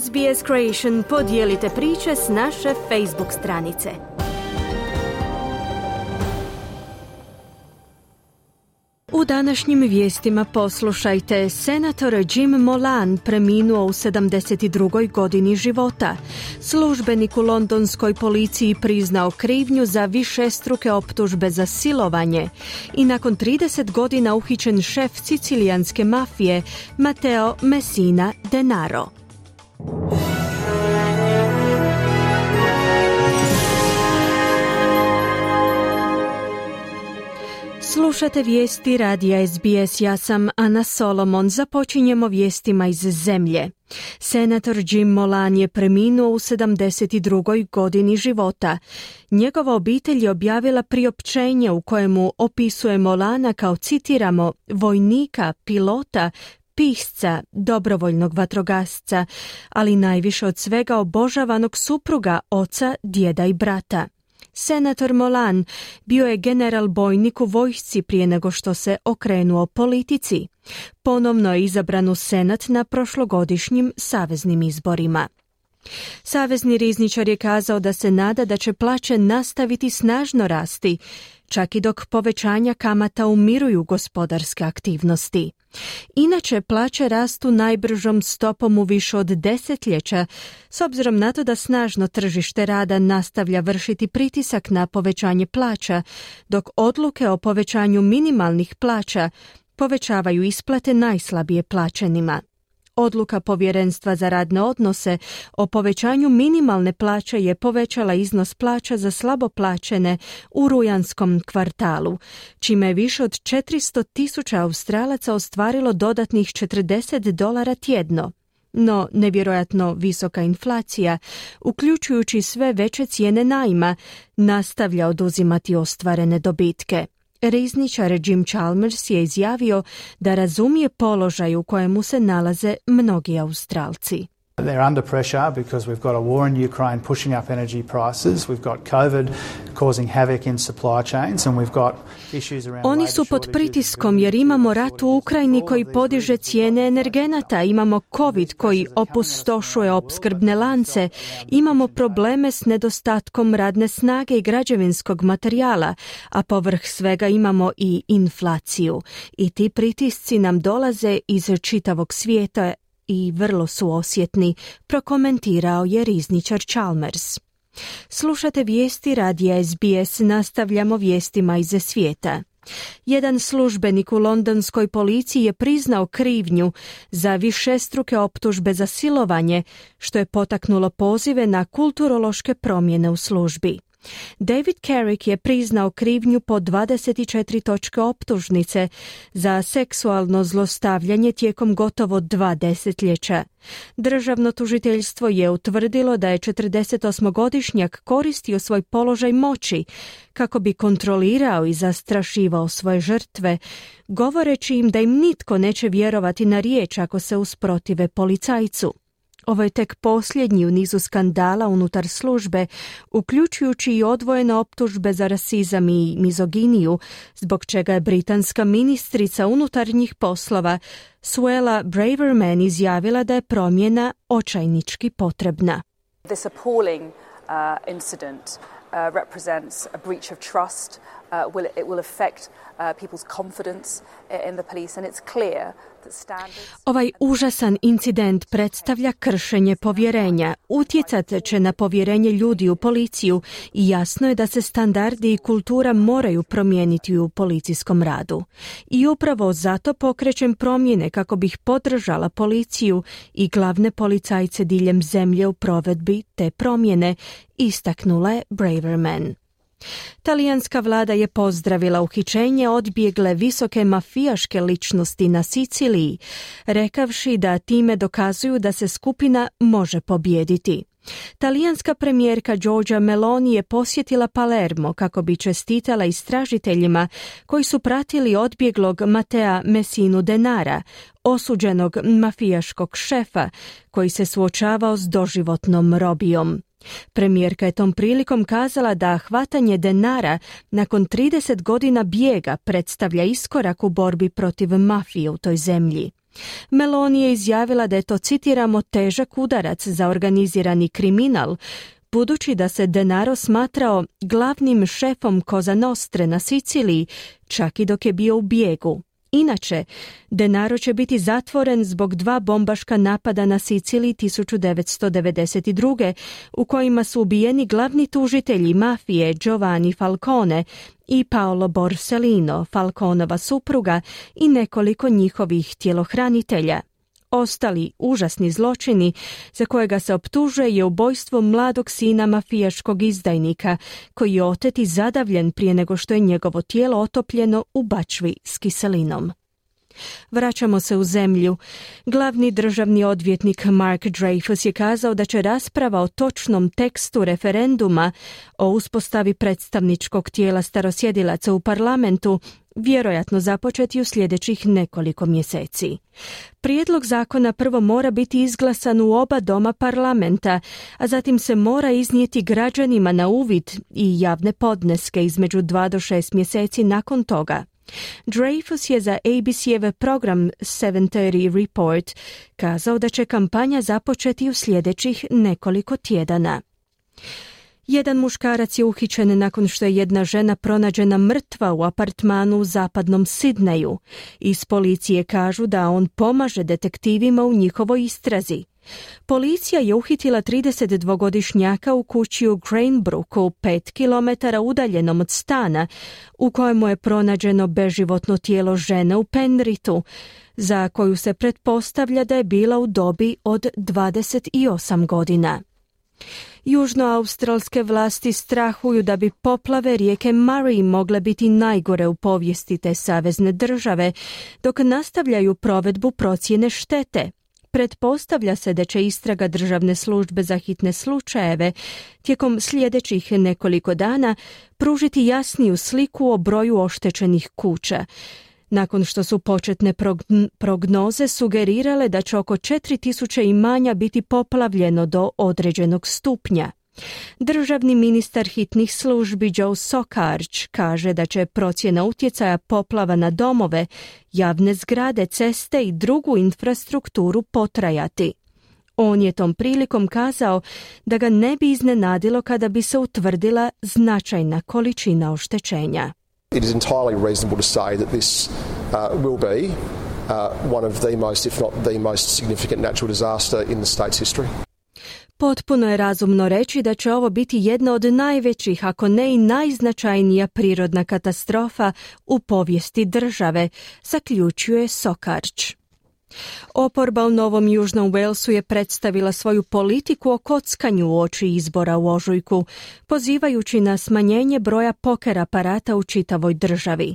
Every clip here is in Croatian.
SBS Creation podijelite priče s naše Facebook stranice. U današnjim vijestima poslušajte, senator Jim Molan preminuo u 72. godini života. Službenik u londonskoj policiji priznao krivnju za višestruke optužbe za silovanje i nakon 30 godina uhićen šef sicilijanske mafije Matteo Messina Denaro. Slušate vijesti radija SBS, ja sam Ana Solomon. Započinjemo vijestima iz zemlje. Senator Jim Molan je preminuo u 72. godini života. Njegova obitelj je objavila priopćenje u kojemu opisuje Molana kao, citiramo, vojnika, pilota, pisca, dobrovoljnog vatrogasca, ali najviše od svega obožavanog supruga, oca, djeda i brata. Senator Molan bio je general bojnik u vojsci prije nego što se okrenuo politici. Ponovno je izabran u senat na prošlogodišnjim saveznim izborima. Savezni rizničar je kazao da se nada da će plaće nastaviti snažno rasti, čak i dok povećanja kamata umiruju gospodarske aktivnosti. Inače, plaće rastu najbržom stopom u više od desetljeća, s obzirom na to da snažno tržište rada nastavlja vršiti pritisak na povećanje plaća, dok odluke o povećanju minimalnih plaća povećavaju isplate najslabije plaćenima. Odluka Povjerenstva za radne odnose o povećanju minimalne plaće je povećala iznos plaća za slabo plaćene u rujanskom kvartalu, čime je više od 400 tisuća Australaca ostvarilo dodatnih 40 dolara tjedno. No, nevjerojatno visoka inflacija, uključujući sve veće cijene najma, nastavlja oduzimati ostvarene dobitke. Rizničar Jim Chalmers je izjavio da razumije položaj u kojemu se nalaze mnogi Australci. They're under pressure because we've got a war in Ukraine pushing up energy prices. We've got COVID causing havoc in supply chains and we've got issues around Oni su pod pritiskom jer imamo rat u Ukrajini koji podiže cijene energenata, imamo COVID koji opustošuje opskrbne lance, imamo probleme s nedostatkom radne snage i građevinskog materijala, a povrh svega imamo i inflaciju. I ti pritisci nam dolaze iz čitavog svijeta i vrlo su osjetni, prokomentirao je rizničar Chalmers. Slušate vijesti radija SBS, nastavljamo vijestima iz svijeta. Jedan službenik u londonskoj policiji je priznao krivnju za višestruke optužbe za silovanje, što je potaknulo pozive na kulturološke promjene u službi. David Carrick je priznao krivnju po 24 točke optužnice za seksualno zlostavljanje tijekom gotovo dva desetljeća. Državno tužiteljstvo je utvrdilo da je 48-godišnjak koristio svoj položaj moći kako bi kontrolirao i zastrašivao svoje žrtve, govoreći im da im nitko neće vjerovati na riječ ako se usprotive policajcu. Ovo je tek posljednji u nizu skandala unutar službe, uključujući i odvojene optužbe za rasizam i mizoginiju, zbog čega je britanska ministrica unutarnjih poslova Suela Braverman izjavila da je promjena očajnički potrebna. This appalling uh, incident uh, represents a breach of trust. Uh, will, it will affect uh, people's confidence in the police and it's clear Ovaj užasan incident predstavlja kršenje povjerenja, utjecat će na povjerenje ljudi u policiju i jasno je da se standardi i kultura moraju promijeniti u policijskom radu. I upravo zato pokrećem promjene kako bih podržala policiju i glavne policajce diljem zemlje u provedbi te promjene, istaknula je Braverman. Talijanska vlada je pozdravila uhićenje odbjegle visoke mafijaške ličnosti na Siciliji, rekavši da time dokazuju da se skupina može pobijediti. Talijanska premijerka Giorgia Meloni je posjetila Palermo kako bi čestitala istražiteljima koji su pratili odbjeglog Matea Messinu Denara, osuđenog mafijaškog šefa koji se suočavao s doživotnom robijom. Premijerka je tom prilikom kazala da hvatanje denara nakon 30 godina bijega predstavlja iskorak u borbi protiv mafije u toj zemlji. Meloni je izjavila da je to, citiramo, težak udarac za organizirani kriminal, budući da se Denaro smatrao glavnim šefom Koza Nostre na Siciliji, čak i dok je bio u bijegu. Inače, Denaro će biti zatvoren zbog dva bombaška napada na Siciliji 1992. u kojima su ubijeni glavni tužitelji mafije Giovanni Falcone i Paolo Borsellino, Falconova supruga i nekoliko njihovih tjelohranitelja. Ostali užasni zločini za kojega se optužuje je ubojstvo mladog sina mafijaškog izdajnika koji je otet i zadavljen prije nego što je njegovo tijelo otopljeno u bačvi s kiselinom. Vraćamo se u zemlju. Glavni državni odvjetnik Mark Dreyfus je kazao da će rasprava o točnom tekstu referenduma o uspostavi predstavničkog tijela starosjedilaca u parlamentu vjerojatno započeti u sljedećih nekoliko mjeseci. Prijedlog zakona prvo mora biti izglasan u oba doma parlamenta, a zatim se mora iznijeti građanima na uvid i javne podneske između dva do šest mjeseci nakon toga. Dreyfus je za ABC-ev program 730 Report kazao da će kampanja započeti u sljedećih nekoliko tjedana. Jedan muškarac je uhićen nakon što je jedna žena pronađena mrtva u apartmanu u zapadnom Sidneju. Iz policije kažu da on pomaže detektivima u njihovoj istrazi. Policija je uhitila 32-godišnjaka u kući u Cranebrook, 5 km udaljenom od stana, u kojemu je pronađeno beživotno tijelo žene u Penritu, za koju se pretpostavlja da je bila u dobi od 28 godina. Južnoaustralske vlasti strahuju da bi poplave rijeke Murray mogle biti najgore u povijesti te savezne države, dok nastavljaju provedbu procjene štete. Pretpostavlja se da će istraga državne službe za hitne slučajeve tijekom sljedećih nekoliko dana pružiti jasniju sliku o broju oštećenih kuća. Nakon što su početne prognoze sugerirale da će oko 4000 imanja biti poplavljeno do određenog stupnja. Državni ministar hitnih službi Joe Sokarč kaže da će procjena utjecaja poplava na domove, javne zgrade, ceste i drugu infrastrukturu potrajati. On je tom prilikom kazao da ga ne bi iznenadilo kada bi se utvrdila značajna količina oštećenja. It is entirely reasonable to say that this uh, will be uh, one of the most, if not the most significant natural disaster in the state's history. Potpuno je razumno reći da će ovo biti jedna od najvećih, ako ne i najznačajnija prirodna katastrofa u povijesti države, zaključuje Sokarč. Oporba u Novom Južnom Walesu je predstavila svoju politiku o kockanju u oči izbora u ožujku, pozivajući na smanjenje broja poker aparata u čitavoj državi.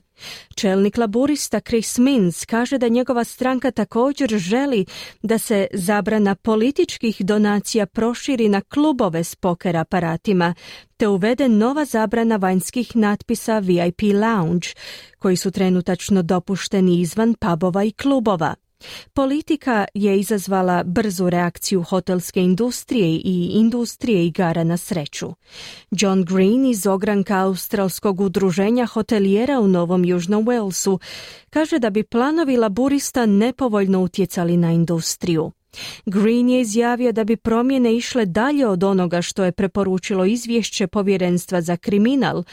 Čelnik laburista Chris Mins kaže da njegova stranka također želi da se zabrana političkih donacija proširi na klubove s poker aparatima, te uvede nova zabrana vanjskih natpisa VIP Lounge, koji su trenutačno dopušteni izvan pubova i klubova. Politika je izazvala brzu reakciju hotelske industrije i industrije igara na sreću. John Green iz ogranka Australskog udruženja hotelijera u Novom Južnom Walesu kaže da bi planovi laburista nepovoljno utjecali na industriju. Green je izjavio da bi promjene išle dalje od onoga što je preporučilo izvješće povjerenstva za kriminal,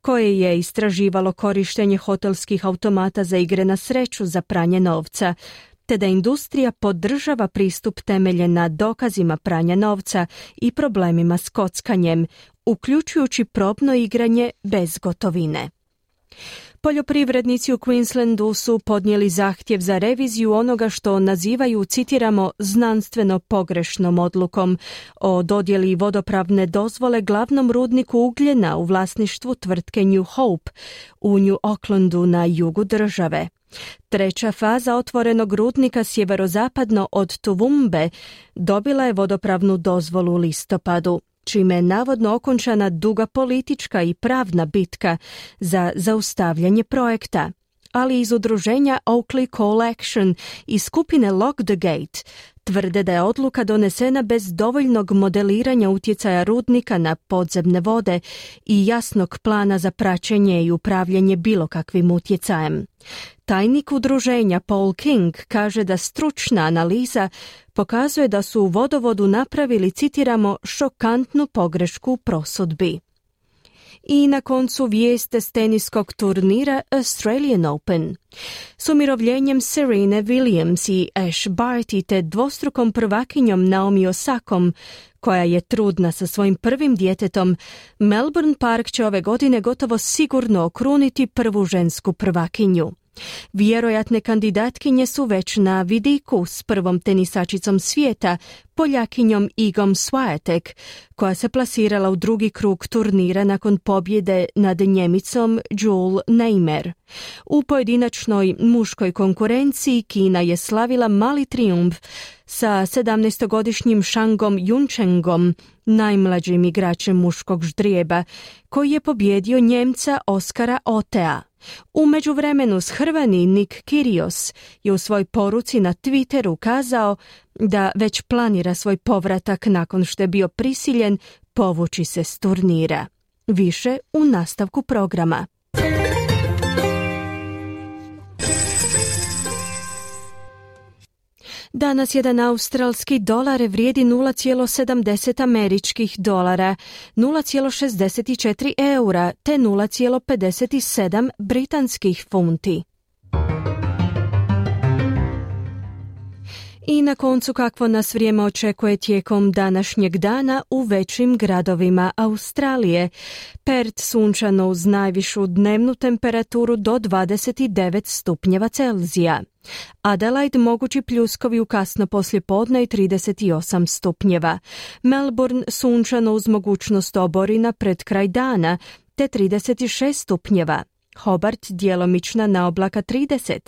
koje je istraživalo korištenje hotelskih automata za igre na sreću za pranje novca, te da industrija podržava pristup temeljen na dokazima pranja novca i problemima s kockanjem, uključujući probno igranje bez gotovine. Poljoprivrednici u Queenslandu su podnijeli zahtjev za reviziju onoga što nazivaju, citiramo, znanstveno pogrešnom odlukom o dodjeli vodopravne dozvole glavnom rudniku ugljena u vlasništvu tvrtke New Hope u New Aucklandu na jugu države. Treća faza otvorenog rudnika sjeverozapadno od Tuvumbe dobila je vodopravnu dozvolu u listopadu, čime je navodno okončana duga politička i pravna bitka za zaustavljanje projekta. Ali iz udruženja Oakley Call Action i skupine Lock the Gate tvrde da je odluka donesena bez dovoljnog modeliranja utjecaja rudnika na podzemne vode i jasnog plana za praćenje i upravljanje bilo kakvim utjecajem. Tajnik udruženja Paul King kaže da stručna analiza pokazuje da su u vodovodu napravili, citiramo, šokantnu pogrešku u prosudbi i na koncu vijeste s teniskog turnira Australian Open. S umirovljenjem Serena Williams i Ash Barty te dvostrukom prvakinjom Naomi Osakom, koja je trudna sa svojim prvim djetetom, Melbourne Park će ove godine gotovo sigurno okruniti prvu žensku prvakinju. Vjerojatne kandidatkinje su već na vidiku s prvom tenisačicom svijeta, Poljakinjom Igom Swiatek, koja se plasirala u drugi krug turnira nakon pobjede nad Njemicom Jules Neimer. U pojedinačnoj muškoj konkurenciji Kina je slavila mali triumf sa 17-godišnjim Shangom Junchengom, najmlađim igračem muškog ždrijeba, koji je pobjedio Njemca Oskara Otea. U međuvremenu shrvani Nik Kirios je u svoj poruci na Twitteru kazao da već planira svoj povratak nakon što je bio prisiljen povući se s turnira. Više u nastavku programa. Danas jedan australski dolar vrijedi 0,70 američkih dolara, 0,64 eura te 0,57 britanskih funti. I na koncu kakvo nas vrijeme očekuje tijekom današnjeg dana u većim gradovima Australije. Pert sunčano uz najvišu dnevnu temperaturu do 29 stupnjeva Celzija. Adelaide mogući pljuskovi u kasno poslje podne i 38 stupnjeva. Melbourne sunčano uz mogućnost oborina pred kraj dana te 36 stupnjeva. Hobart djelomična na oblaka 30,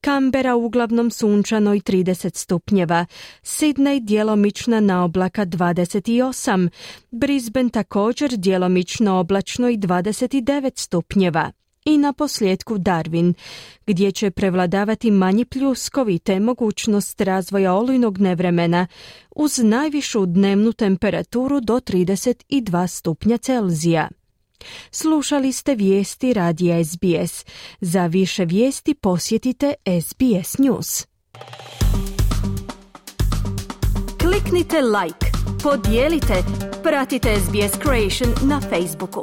Kambera uglavnom sunčano i 30 stupnjeva, Sydney djelomična na oblaka 28, Brisbane također djelomično oblačno i 29 stupnjeva. I na posljedku Darwin, gdje će prevladavati manji pljuskovi te mogućnost razvoja olujnog nevremena uz najvišu dnevnu temperaturu do 32 stupnja Celzija. Slušali ste vijesti radija SBS. Za više vijesti posjetite SBS News. Kliknite like, podijelite, pratite SBS Creation na Facebooku.